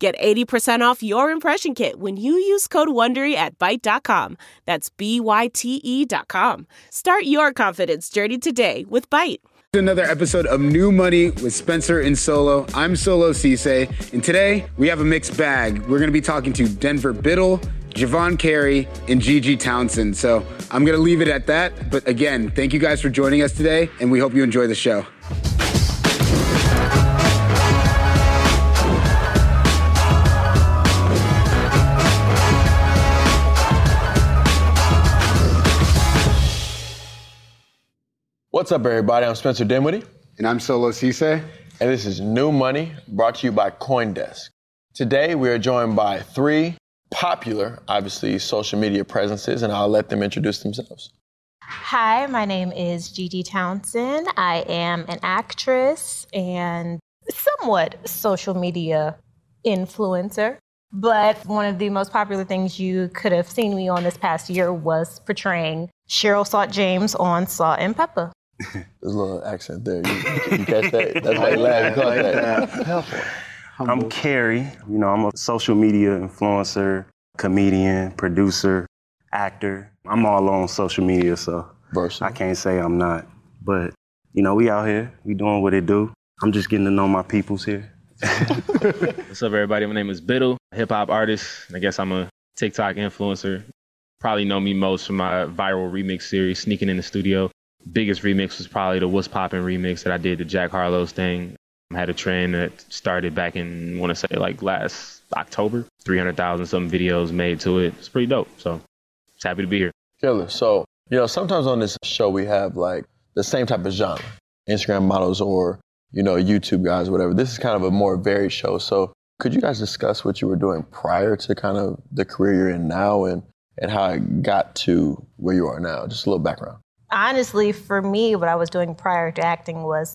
Get 80% off your impression kit when you use code WONDERY at Byte.com. That's B-Y-T-E dot com. Start your confidence journey today with Byte. Another episode of New Money with Spencer and Solo. I'm Solo Ceesay, and today we have a mixed bag. We're going to be talking to Denver Biddle, Javon Carey, and Gigi Townson. So I'm going to leave it at that. But again, thank you guys for joining us today, and we hope you enjoy the show. What's up, everybody? I'm Spencer Dinwiddie. And I'm Solo Ceesay. And this is New Money, brought to you by Coindesk. Today, we are joined by three popular, obviously, social media presences, and I'll let them introduce themselves. Hi, my name is Gigi Townson. I am an actress and somewhat social media influencer. But one of the most popular things you could have seen me on this past year was portraying Cheryl Salt James on Salt-N-Pepa. There's a little accent there. You, you catch that? That's why you laugh. You caught that. Helpful. I'm Carey. You know, I'm a social media influencer, comedian, producer, actor. I'm all on social media, so Versatile. I can't say I'm not. But, you know, we out here. We doing what it do. I'm just getting to know my peoples here. What's up, everybody? My name is Biddle, hip hop artist. I guess I'm a TikTok influencer. Probably know me most from my viral remix series, Sneaking in the Studio. Biggest remix was probably the What's Poppin' remix that I did, the Jack Harlow's thing. I had a trend that started back in, I want to say, like last October. 300,000 some videos made to it. It's pretty dope. So, just happy to be here. Killer. So, you know, sometimes on this show we have like the same type of genre Instagram models or, you know, YouTube guys, whatever. This is kind of a more varied show. So, could you guys discuss what you were doing prior to kind of the career you're in now and, and how it got to where you are now? Just a little background. Honestly, for me, what I was doing prior to acting was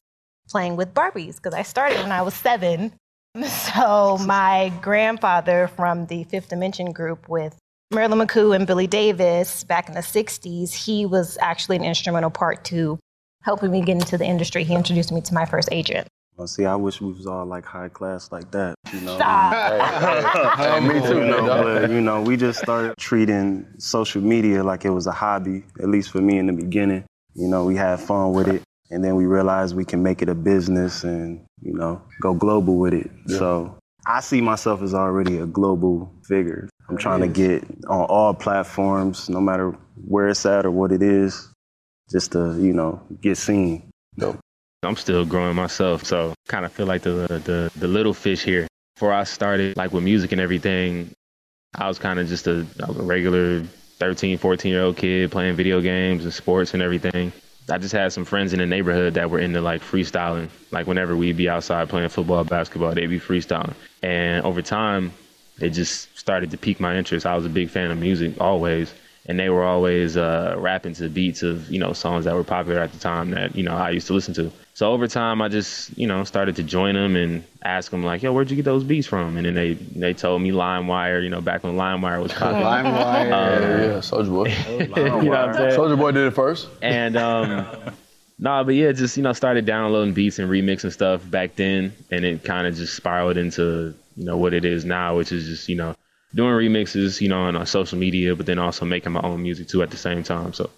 playing with Barbies because I started when I was seven. So, my grandfather from the Fifth Dimension group with Marilyn McCoo and Billy Davis back in the 60s, he was actually an instrumental part to helping me get into the industry. He introduced me to my first agent. Well, see, I wish we was all like high class like that. You know, Hey, me too, you know, but you know, we just started treating social media like it was a hobby. At least for me in the beginning, you know, we had fun with it, and then we realized we can make it a business and you know go global with it. So I see myself as already a global figure. I'm trying to get on all platforms, no matter where it's at or what it is, just to you know get seen. I'm still growing myself, so kind of feel like the, the the little fish here. Before I started, like with music and everything, I was kind of just a, a regular 13, 14 year old kid playing video games and sports and everything. I just had some friends in the neighborhood that were into like freestyling. Like whenever we'd be outside playing football, basketball, they'd be freestyling. And over time, it just started to pique my interest. I was a big fan of music always, and they were always uh, rapping to beats of you know songs that were popular at the time that you know I used to listen to. So over time, I just you know started to join them and ask them like, "Yo, where'd you get those beats from?" And then they they told me LimeWire. You know, back when LimeWire was popular. LimeWire. Yeah, yeah, Soulja Boy. you know? Soulja Boy did it first. And um, nah, but yeah, just you know started downloading beats and remixing stuff back then, and it kind of just spiraled into you know what it is now, which is just you know doing remixes, you know, on, on uh, social media, but then also making my own music too at the same time. So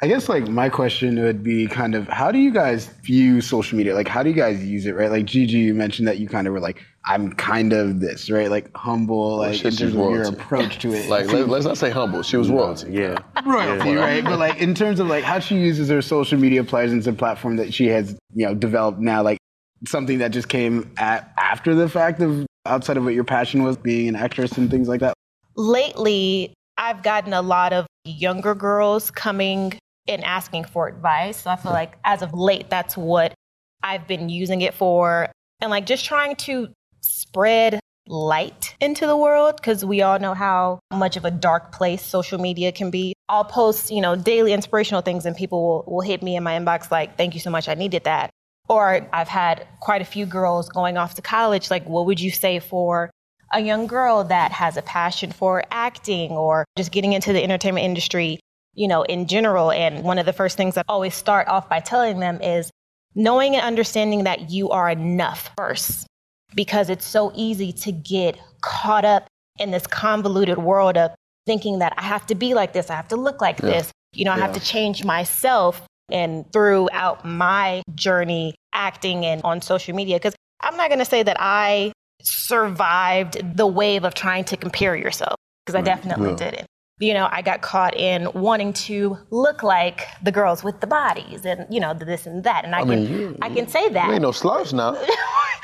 I guess like my question would be kind of how do you guys view social media? Like how do you guys use it, right? Like Gigi, you mentioned that you kind of were like, I'm kind of this, right? Like humble, like shit, in terms of your approach to it. Like let, us not say humble. She was royalty. Yeah. royalty, right? But like in terms of like how she uses her social media presence and platform that she has, you know, developed now, like something that just came at after the fact of outside of what your passion was, being an actress and things like that. lately I've gotten a lot of younger girls coming and asking for advice. So I feel like as of late, that's what I've been using it for. And like just trying to spread light into the world because we all know how much of a dark place social media can be. I'll post, you know, daily inspirational things and people will, will hit me in my inbox like, thank you so much, I needed that. Or I've had quite a few girls going off to college, like, what would you say for a young girl that has a passion for acting or just getting into the entertainment industry, you know, in general. And one of the first things I always start off by telling them is knowing and understanding that you are enough first, because it's so easy to get caught up in this convoluted world of thinking that I have to be like this, I have to look like this, you know, I have to change myself. And throughout my journey acting and on social media, because I'm not going to say that I survived the wave of trying to compare yourself because I definitely Yeah. didn't. You know, I got caught in wanting to look like the girls with the bodies and you know this and that, and I, I can mean, you- I can say that. You ain't no slouch now.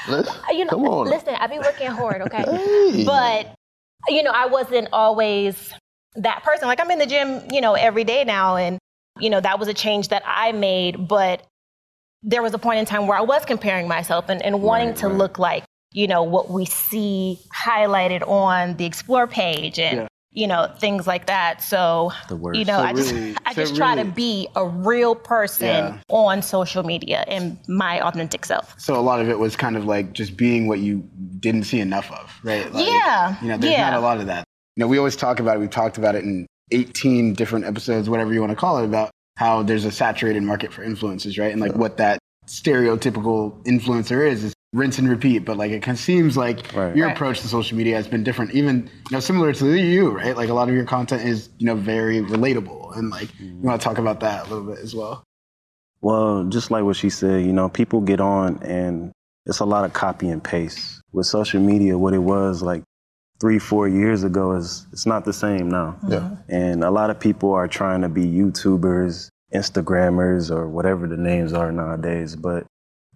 Uh, you know, come on. listen, I be working hard, okay, Hey. but you know, I wasn't always that person. Like I'm in the gym, you know, every day now, and you know that was a change that I made, but there was a point in time where I was comparing myself and, and wanting Right, to right. look like, you know, what we see highlighted on the explore page and, Yeah. you know, things like that. So, you know, So I just, really- I so just try to be a real person Yeah. on social media and my authentic self. So a lot of it was kind of like just being what you didn't see enough of, right? Like, Yeah, You know, there's yeah. not a lot of that. You know, we always talk about it. We've talked about it in 18 different episodes, whatever you want to call it, about how there's a saturated market for influencers, right? And like what that stereotypical influencer is, is rinse and repeat. But like it kind of seems like Right. your Right. approach to social media has been different, even, you know, similar to you, right? Like a lot of your content is, you know, very relatable. And like, you mm-hmm. want to talk about that a little bit as well? Well, just like what she said, you know, people get on and it's a lot of copy and paste. With social media, what it was like three, four years ago is it's not the same now. Yeah. Mm-hmm. And a lot of people are trying to be YouTubers, Instagrammers, or whatever the names are nowadays. But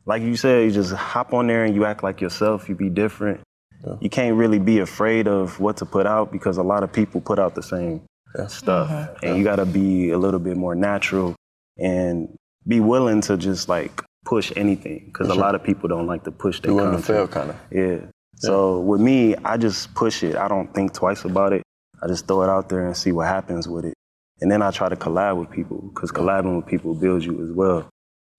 like you said, you just hop on there and you act like yourself, you be different. Yeah. You can't really be afraid of what to put out because a lot of people put out the same stuff. Mm-hmm. And you got to be a little bit more natural and be willing to just like push anything because a lot of people don't like to push their You willing to content. fail, kind of. Yeah. So with me, I just push it. I don't think twice about it. I just throw it out there and see what happens with it. And then I try to collab with people because collabing with people builds you as well.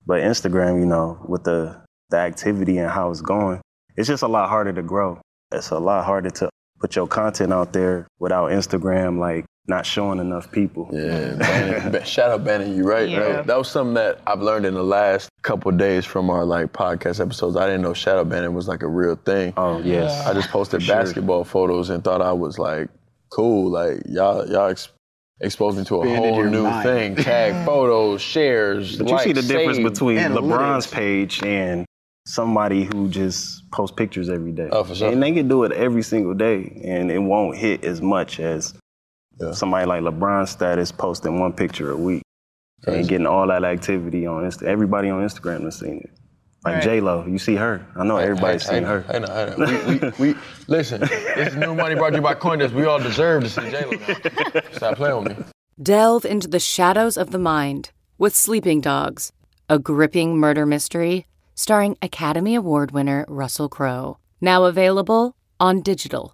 But Instagram, you know, with the the activity and how it's going, it's just a lot harder to grow. It's a lot harder to put your content out there without Instagram like not showing enough people. Yeah, Bannon, Ba- shout out Bannon, you right. Yeah. That, that was something that I've learned in the last couple of days from our like podcast episodes. I didn't know shadow banning was like a real thing. Oh yes. I just posted sure. basketball photos and thought I was like cool. Like y'all, y'all ex- exposed me to a Expanded whole new mind. thing. Tag photos, shares. But you see the difference saved. between analytics. LeBron's page and somebody who just posts pictures every day. Oh, for sure. And they can do it every single day, and it won't hit as much as Yeah. somebody like LeBron's status posting one picture a week Crazy. and getting all that activity on Insta. Everybody on Instagram has seen it. Like Right. J Lo, you see her. I know everybody's Hey, seen hey, her. Hey, no, hey, no. We, we, we, listen, this is new money brought to you by Coindesk. We all deserve to see J-Lo. Stop playing with me. Delve into the shadows of the mind with Sleeping Dogs, a gripping murder mystery starring Academy Award winner Russell Crowe. Now available on digital.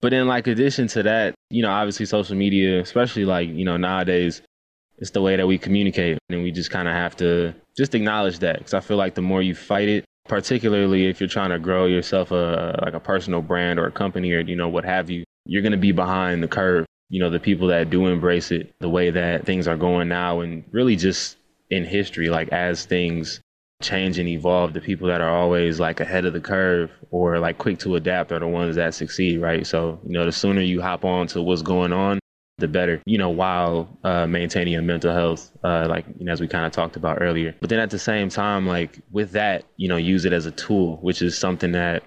But in like addition to that, you know, obviously social media, especially like, you know, nowadays, it's the way that we communicate. And we just kind of have to just acknowledge that. Because I feel like the more you fight it, particularly if you're trying to grow yourself a like a personal brand or a company or you know what have you, you're going to be behind the curve. You know, the people that do embrace it, the way that things are going now, and really just in history, like as things change and evolve, the people that are always like ahead of the curve or like quick to adapt are the ones that succeed, right? So, you know, the sooner you hop on to what's going on, the better, you know, while uh, maintaining your mental health, uh, like, you know, as we kind of talked about earlier. But then at the same time, like with that, you know, use it as a tool, which is something that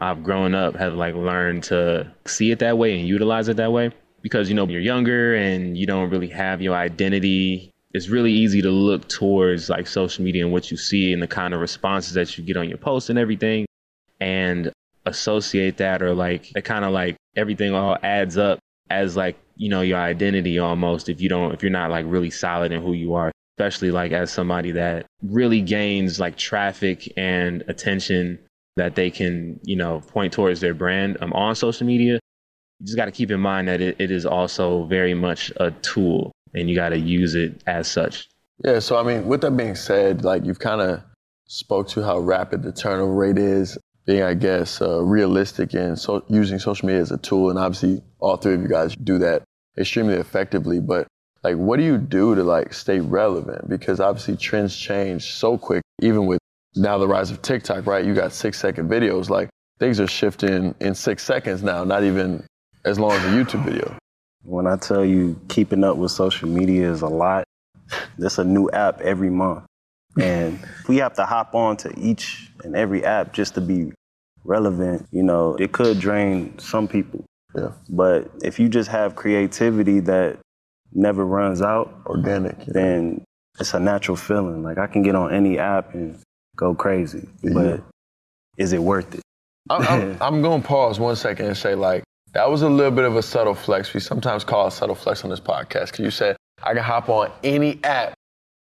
I've grown up, have like learned to see it that way and utilize it that way. Because, you know, you're younger and you don't really have your identity. It's really easy to look towards like social media and what you see and the kind of responses that you get on your posts and everything and associate that or like it kind of like everything all adds up as like you know your identity almost if you don't if you're not like really solid in who you are especially like as somebody that really gains like traffic and attention that they can you know point towards their brand um, on social media. You just got to keep in mind that it, it is also very much a tool and you got to use it as such yeah so i mean with that being said like you've kind of spoke to how rapid the turnover rate is being, I guess, uh, realistic and so using social media as a tool. And obviously, all three of you guys do that extremely effectively. But like, what do you do to like stay relevant? Because obviously, trends change so quick. Even with now the rise of TikTok, right? You got six second videos. Like things are shifting in six seconds now. Not even as long as a YouTube video. When I tell you keeping up with social media is a lot, there's a new app every month. And we have to hop on to each and every app just to be relevant. You know, it could drain some people. Yeah. But if you just have creativity that never runs out, organic, yeah. then it's a natural feeling. Like I can get on any app and go crazy. Yeah. But is it worth it? I'm, I'm, I'm going to pause one second and say, like, that was a little bit of a subtle flex. We sometimes call it subtle flex on this podcast because you said I can hop on any app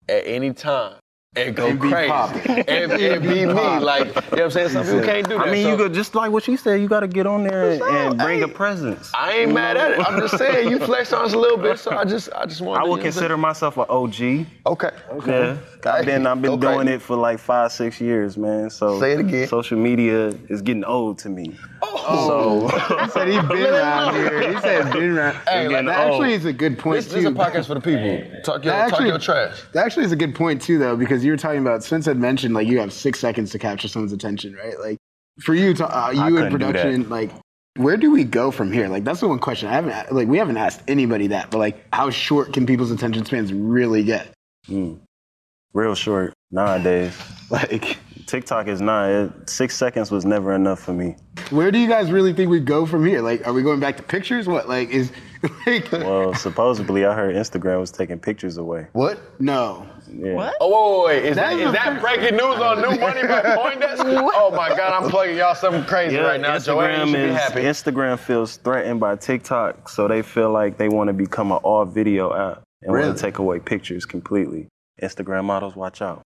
at any time and go And be crazy. popping. and, and be me. Like, you know what I'm saying? Some people can't do that. I mean, So- you could just like what you said. You got to get on there and, and bring a presence. I ain't mad at it. I'm just saying you flexed on us a little bit, so I just I just want I would consider myself an OG. Okay. Yeah, I've been I've been Go doing it for like five six years, man. So Say it again. Social media is getting old to me. Oh. he said he's been around here. He said he's been around. Hey, that like, actually oh. is a good point This, too. this is a podcast for the people. Talk your, That talk actually- your trash. That actually is a good point too, though, because you were talking about Spence had mentioned like you have six seconds to capture someone's attention, right? Like for you, to, uh, you in couldn't do that. production, like where do we go from here? Like that's the one question I haven't like we haven't asked anybody that, but like how short can people's attention spans really get? Mm. Real short nowadays. Like TikTok is not. It, six seconds was never enough for me. where do you guys really think we go from here? Like are we going back to pictures? What like is like Well, supposedly I heard Instagram was taking pictures away. What? no. Yeah. Oh, wait, wait, wait. Is that, That is is that breaking news on New Money by Coindesk? oh my God, I'm plugging y'all something crazy Yeah, right now. Joanne, you Instagram should be is happy. Instagram feels threatened by TikTok, so they feel like they want to become an all video app and want Really? to take away pictures completely. Instagram models, watch out.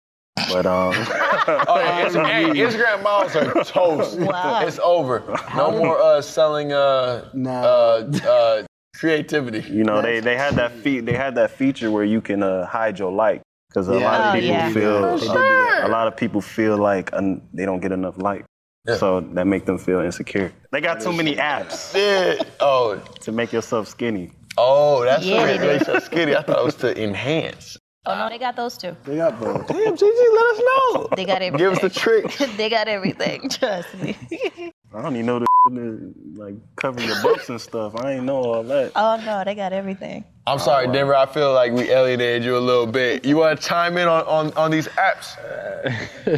But um, Oh, yeah, Inst- hey, Instagram models are toast. Wow. It's over. No more uh, selling uh, No. uh, uh, creativity. you know they, they had that fe- they had that feature where you can uh, hide your like because a Yeah. lot of Oh, people yeah. feel They did a lot of people feel like um, they don't get enough like. Yeah. So that make them feel insecure. They got too many apps Yeah. Oh, to make yourself skinny. oh, that's Yeah, what they makes do. us skinny. I thought it was to enhance. Oh no, they got those too. They got both. Damn, Gigi, let us know. They got everything. Give us the trick. they got everything. Trust me. I don't even know the to, like cover your bumps and stuff. I ain't know all that. oh no, they got everything. I'm sorry, Denver. I feel like we alienated you a little bit. You want to chime in on, on, on these apps?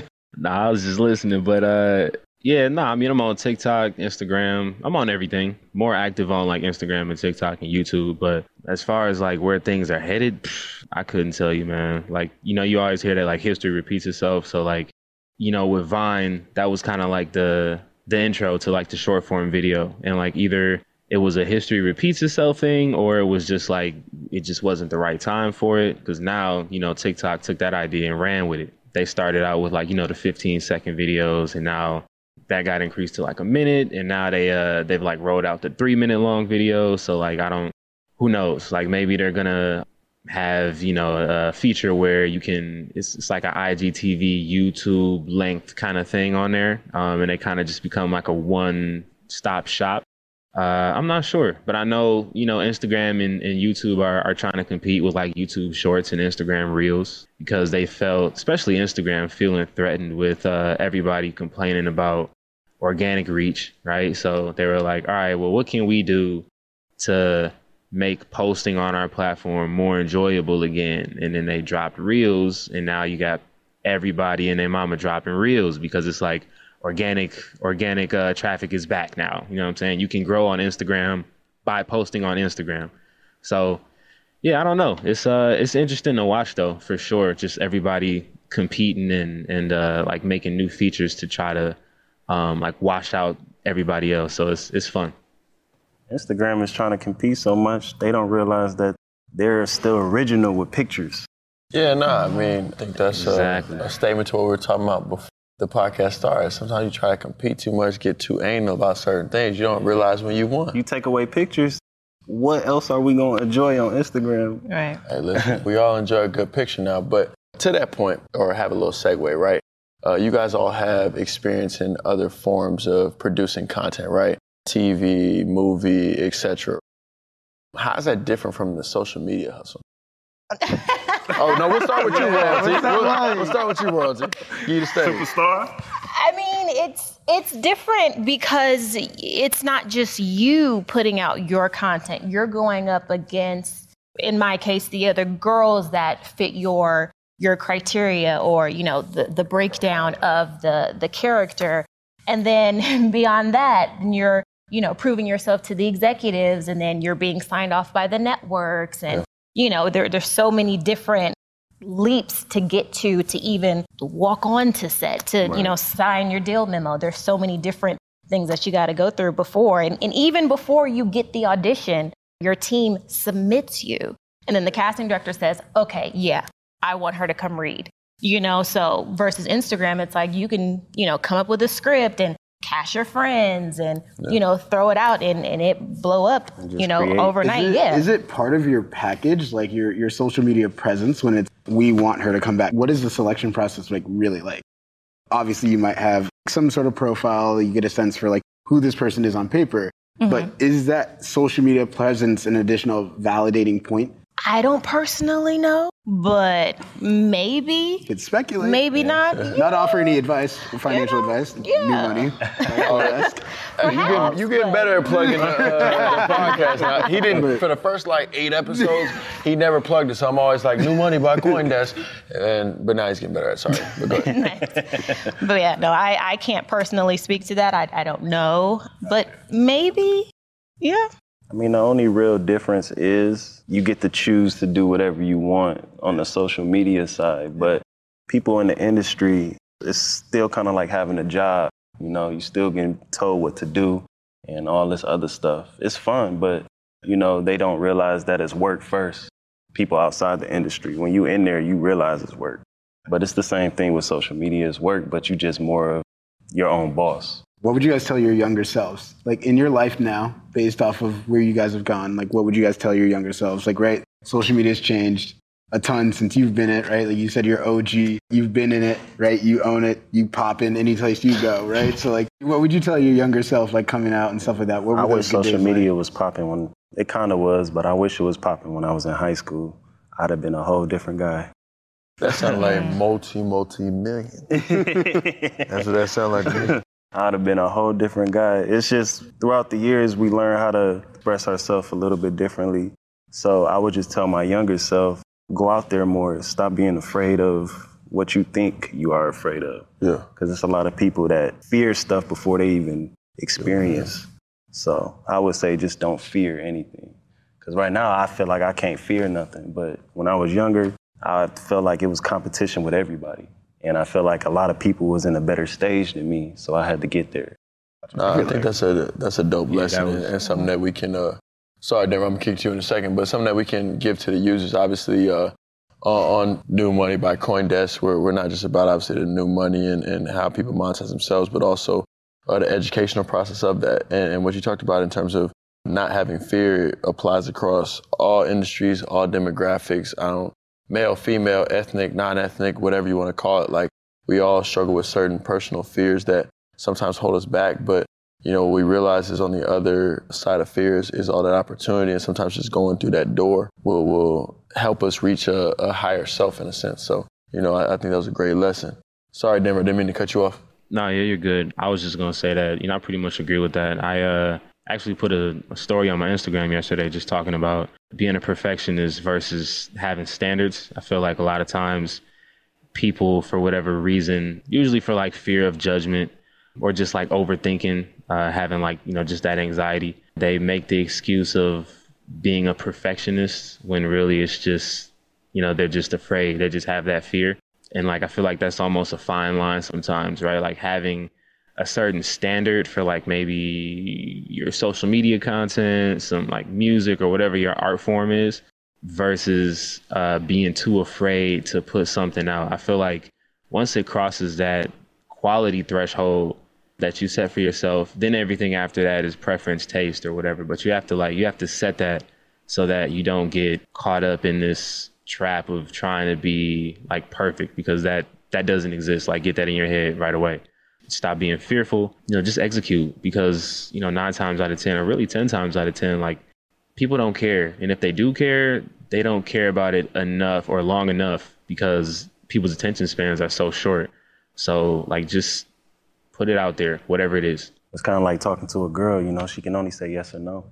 Nah, I was just listening, but uh, yeah, nah. I mean, I'm on TikTok, Instagram. I'm on everything. More active on like Instagram and TikTok and YouTube. But as far as like where things are headed, pff, I couldn't tell you, man. Like, you know, you always hear that like history repeats itself. So like, you know, with Vine, that was kind of like the the intro to like the short form video, and like either it was a history repeats itself thing, or it was just like it just wasn't the right time for it. Because now, you know, TikTok took that idea and ran with it. They started out with like you know the 15 second videos, and now that got increased to like a minute, and now they uh they've like rolled out the three minute long videos. So like I don't, who knows? Like maybe they're gonna have you know a feature where you can it's, it's like an IGTV YouTube length kind of thing on there, um, and they kind of just become like a one stop shop. Uh, I'm not sure, but I know you know Instagram and, and YouTube are, are trying to compete with like YouTube Shorts and Instagram Reels because they felt, especially Instagram, feeling threatened with uh, everybody complaining about organic reach, right? So they were like, all right, well, what can we do to make posting on our platform more enjoyable again. And then they dropped reels, and now you got everybody and their mama dropping reels because it's like organic organic uh, traffic is back now. You know what I'm saying? You can grow on Instagram by posting on Instagram. So yeah, I don't know. It's uh it's interesting to watch though for sure. Just everybody competing and and uh, like making new features to try to um, like wash out everybody else. So it's it's fun. Instagram is trying to compete so much, they don't realize that they're still original with pictures. Yeah, no, nah, I mean, I think that's Exactly. a, a statement to what we were talking about before the podcast started. Sometimes you try to compete too much, get too anal about certain things. You don't realize when you won. You take away pictures, what else are we going to enjoy on Instagram? Right. Hey, listen, we all enjoy a good picture now, but to that point, or have a little segue, right? Uh, you guys all have experience in other forms of producing content, right? TV, movie, etc. How is that different from the social media hustle? oh no, we'll start with you, Royalty. We'll, we'll start with you, Royalty. Give you the stage. Superstar? I mean, it's it's different because it's not just you putting out your content. You're going up against, in my case, the other girls that fit your your criteria or you know the the breakdown of the the character, and then beyond that, you're you know proving yourself to the executives, and then you're being signed off by the networks, and you know there there's so many different leaps to get to to even walk on to set to you know sign your deal memo. There's so many different things that you got to go through before and, and even before you get the audition your team submits you. And then the casting director says okay yeah i want her to come read you know? So versus instagram it's like you can you know come up with a script and cash your friends and you know throw it out and, and it blow up you know create. overnight Is it, yeah is it part of your package, like your your social media presence, when it's we want her to come back? What is the selection process like really like? Obviously, you might have some sort of profile. You get a sense for like who this person is on paper. Mm-hmm. But is that social media presence an additional validating point? I don't personally know, but maybe, Could speculate. maybe not. Not offer any advice, financial know, advice, new yeah. money. Hey, you getting, you getting better at plugging the, uh, the podcast now. He didn't for the first like eight episodes. He never plugged it, so I'm always like new money by CoinDesk, and but now he's getting better at. it. Sorry, but go ahead. But yeah, no, I, I can't personally speak to that. I, I don't know, but maybe, yeah. I mean, the only real difference is you get to choose to do whatever you want on the social media side. But people in the industry, it's still kind of like having a job. You know, you still getting told what to do and all this other stuff. It's fun, but you know, they don't realize that it's work first. People outside the industry, when you in there, you realize it's work. But it's the same thing with social media. It's work, but you just more of your own boss. What would you guys tell your younger selves? Like in your life now, based off of where you guys have gone, like what would you guys tell your younger selves? Like, right, social media's changed a ton since you've been in it, right? Like you said, you're OG, you've been in it, right? You own it, you pop in any place you go, right? So like, what would you tell your younger self, like coming out and stuff like that? What I were wish social days like? media was popping when it kind of was, but I wish it was popping when I was in high school. I'd have been a whole different guy. That sounds like multi multi million. That's what that sounds like me. I'd have been a whole different guy. It's just throughout the years we learn how to express ourselves a little bit differently. So I would just tell my younger self, go out there more. Stop being afraid of what you think you are afraid of. Yeah. Because there's a lot of people that fear stuff before they even experience. So I would say just don't fear anything. Because right now I feel like I can't fear nothing. But when I was younger, I felt like it was competition with everybody. And I feel like a lot of people was in a better stage than me, so I had to get there. No, I think that's a that's a dope Yeah, lesson was- and, and something that we can. Uh, sorry, Denver, I'm gonna kick to you in a second, but something that we can give to the users. Obviously, uh, on, on New Money by CoinDesk, we're we're not just about obviously the new money and, and how people monetize themselves, but also uh, the educational process of that. And, and what you talked about in terms of not having fear applies across all industries, all demographics. I don't male, female, ethnic, non-ethnic, whatever you want to call it. Like we all struggle with certain personal fears that sometimes hold us back, but you know, we realize is on the other side of fears is all that opportunity, and sometimes just going through that door will will help us reach a, a higher self in a sense. So, you know, I, I think that was a great lesson. Sorry, Denver, didn't mean to cut you off. No, yeah, you're good. I was just gonna say that, you know, I pretty much agree with that. I uh actually put a, a story on my Instagram yesterday just talking about being a perfectionist versus having standards. I feel like a lot of times people for whatever reason, usually for like fear of judgment or just like overthinking, uh, having like, you know, just that anxiety, they make the excuse of being a perfectionist when really it's just, you know, they're just afraid. They just have that fear. And like, I feel like that's almost a fine line sometimes, right? Like having a certain standard for like maybe your social media content, some like music or whatever your art form is, versus uh, being too afraid to put something out. I feel like once it crosses that quality threshold that you set for yourself, then everything after that is preference, taste, or whatever. But you have to like you have to set that so that you don't get caught up in this trap of trying to be like perfect because that that doesn't exist. Like get that in your head right away. Stop being fearful. You know, just execute because you know nine times out of ten, or really ten times out of ten, like people don't care, and if they do care, they don't care about it enough or long enough because people's attention spans are so short. So like just put it out there, whatever it is. It's kind of like talking to a girl, you know, she can only say yes or no.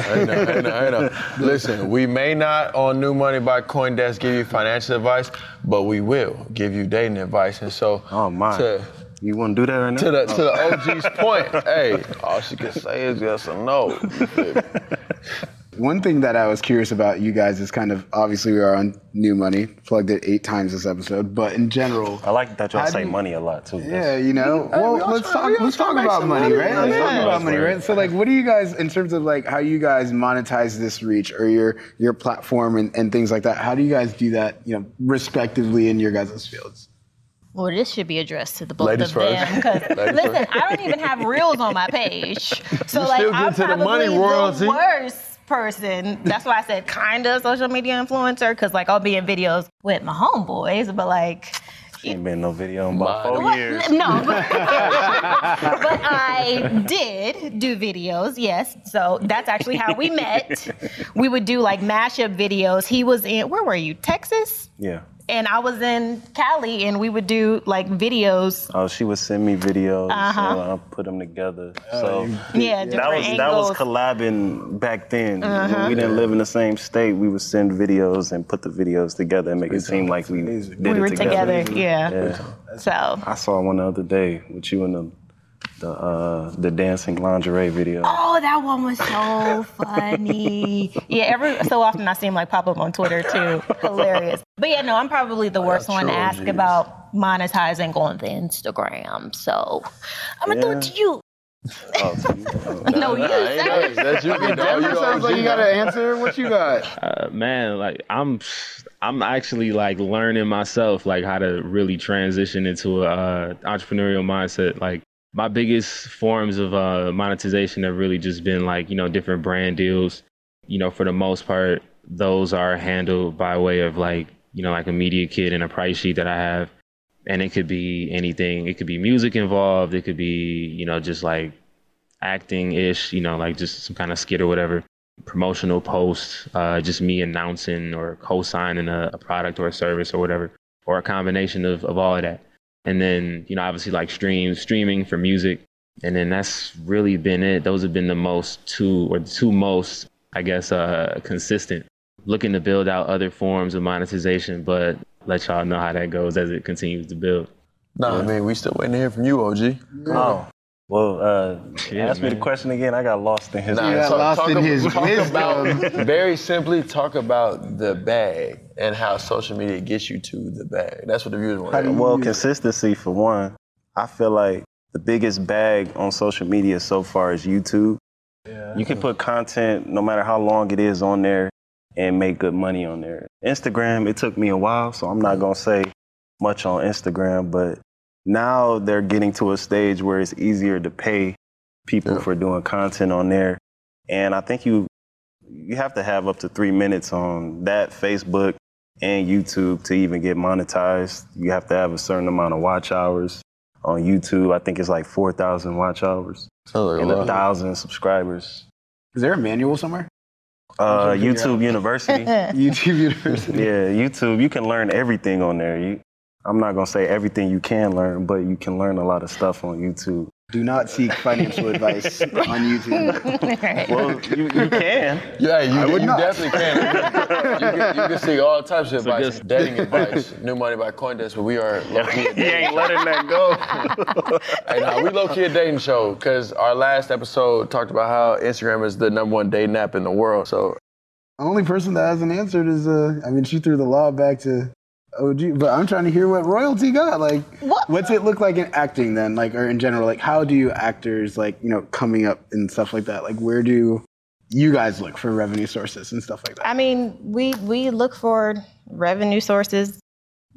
I know, I know, I know. Listen, we may not on New Money by CoinDesk give you financial advice, but we will give you dating advice. And so, Oh my. to, You want to do that right now? to the to the oh. OG's point, hey, all she can say is yes or no. One thing that I was curious about you guys is kind of obviously we are on new money, plugged it eight times this episode, but in general, I like that y'all say you- money a lot too. yeah, you know. Well, we let's try- talk. we Let's try talk about money, money, right? man. Let's talk about money, right? So, like, what do you guys, in terms of like how you guys monetize this reach or your your platform and, and things like that? How do you guys do that? You know, respectively in your guys' fields. Well, this should be addressed to the both Ladies of them. first. 'cause, Ladies listen, first. I don't even have reels on my page, so You like still I'm get to the probably money royalty. the worst person. That's why I said kinda social media influencer, because like I'll be in videos with my homeboys, but like. She ain't been no video in about four What? years. No, but, but I did do videos, yes. So that's actually how we met. We would do like mashup videos. He was in, where were you? Texas? Yeah. And I was in Cali, and we would do like videos. Oh, she would send me videos. Uh-huh. So I'll put them together. So Yeah, that was angles. that was collabing back then. When we didn't live in the same state, we would send videos and put the videos together and make it seem like we did we it were together, yeah. Yeah. So, I saw one the other day with you in the the uh, the dancing lingerie video. oh, that one was so funny. yeah, every so often I see him like pop up on Twitter too. Hilarious. But yeah, no, I'm probably the worst one to ask OGs. about monetizing on the Instagram. So I'm gonna do it to you. Oh, so you- oh, No, you. Nah, ain't that- that's you, big You sounds like you got an answer. What you got? Uh, man, like I'm, I'm actually like learning myself like how to really transition into a uh, entrepreneurial mindset. Like my biggest forms of uh, monetization have really just been like you know different brand deals. You know, for the most part, those are handled by way of like you know like a media kit and a price sheet that I have, and it could be anything. It could be music involved. It could be you know just like acting ish. You know, like just some kind of skit or whatever promotional post, uh, just me announcing or co-signing a, a product or a service or whatever, or a combination of, of all of that. And then, you know, obviously like streams, streaming for music. And then that's really been it. Those have been the most two or the two most, I guess, uh, consistent. Looking to build out other forms of monetization, but let y'all know how that goes as it continues to build. Nah, I mean, we still waiting to hear from you, OG. Oh, Well, uh, Yeah, ask me the question again. I got lost in his. Nah, got talk- lost talk in ab- his talk about- wisdom. very simply, talk about the bag and how social media gets you to the bag. That's what the viewers want to How do know. you- Well, consistency for one. I feel like the biggest bag on social media so far is YouTube. You can put content, no matter how long it is, on there and make good money on there. Instagram, it took me a while, so I'm not gonna say much on Instagram, but now they're getting to a stage where it's easier to pay people Yeah. for doing content on there. And I think you you have to have up to three minutes on that Facebook and YouTube to even get monetized. You have to have a certain amount of watch hours on YouTube. I think it's like 4,000 watch hours Sounds like and a a thousand subscribers. Is there a manual somewhere? Uh, trying to figure YouTube University. YouTube University. yeah, YouTube. You can learn everything on there. You, I'm not gonna say everything you can learn, but you can learn a lot of stuff on YouTube. Do not seek financial advice on YouTube. Well, you, you can. Yeah, you, you definitely can. you, can. you can see all types of advice, just- dating advice, new money by Coindesk, but we are low key. he ain't letting that go. Hey, nah, we low key a dating show because our last episode talked about how Instagram is the number one dating app in the world. So the Only person that hasn't answered is uh I mean she threw the law back to Oh, OG, but I'm trying to hear what royalty got. Like What? what's it look like in acting then? Like or in general, like how do you actors like, you know, coming up and stuff like that? Like where do you guys look for revenue sources and stuff like that? I mean, we we look for revenue sources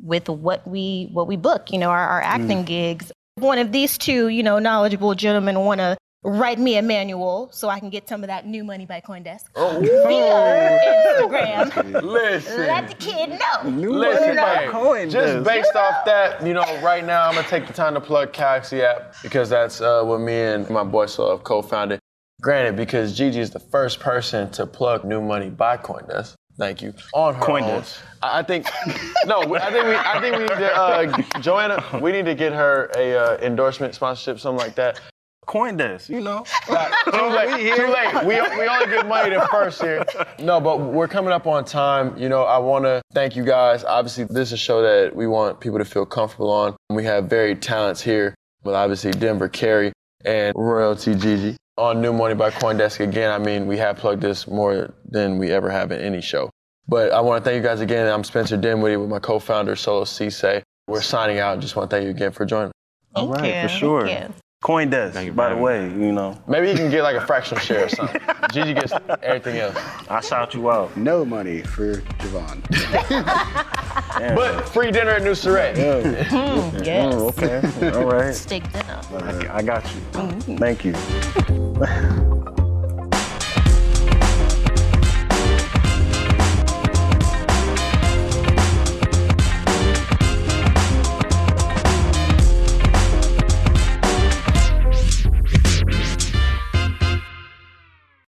with what we what we book. You know, our, our mm. acting gigs. One of these two, you know, knowledgeable gentlemen want to write me a manual so I can get some of that new money by CoinDesk Oh. via Instagram. listen. Let the kid know. New Listen, man, Coindesk. just based off that, you know, right now I'm gonna take the time to plug Calaxy app because that's uh, what me and my boy Soul have co-founded. Granted, because Gigi is the first person to plug new money by CoinDesk. Thank you. On her Coindesk. own. I I think no. I think we. I think we need to. Uh, Joanna, we need to get her a uh, endorsement, sponsorship, something like that. CoinDesk, you know. Nah, too late. Too late. We, we only get money to first here. No, but we're coming up on time. You know, I want to thank you guys. Obviously, this is a show that we want people to feel comfortable on. We have varied talents here with obviously Denver Carey and Royalty Gigi. On New Money by Coindesk again, I mean, we have plugged this more than we ever have in any show. But I want to thank you guys again. I'm Spencer Dinwiddie with my co-founder Solo Ceesay. We're signing out. Just want to thank you again for joining. All Thank right, you. for sure. Thank you. CoinDesk, Thank you by the way, you know, Maybe you can get like a fractional share or something. Gigi gets everything else. I shout you out. no money for Javon. Damn. But free dinner at New Surrey. Mm, yes. Oh, okay. All right. Steak dinner. I, I got you. Thank you.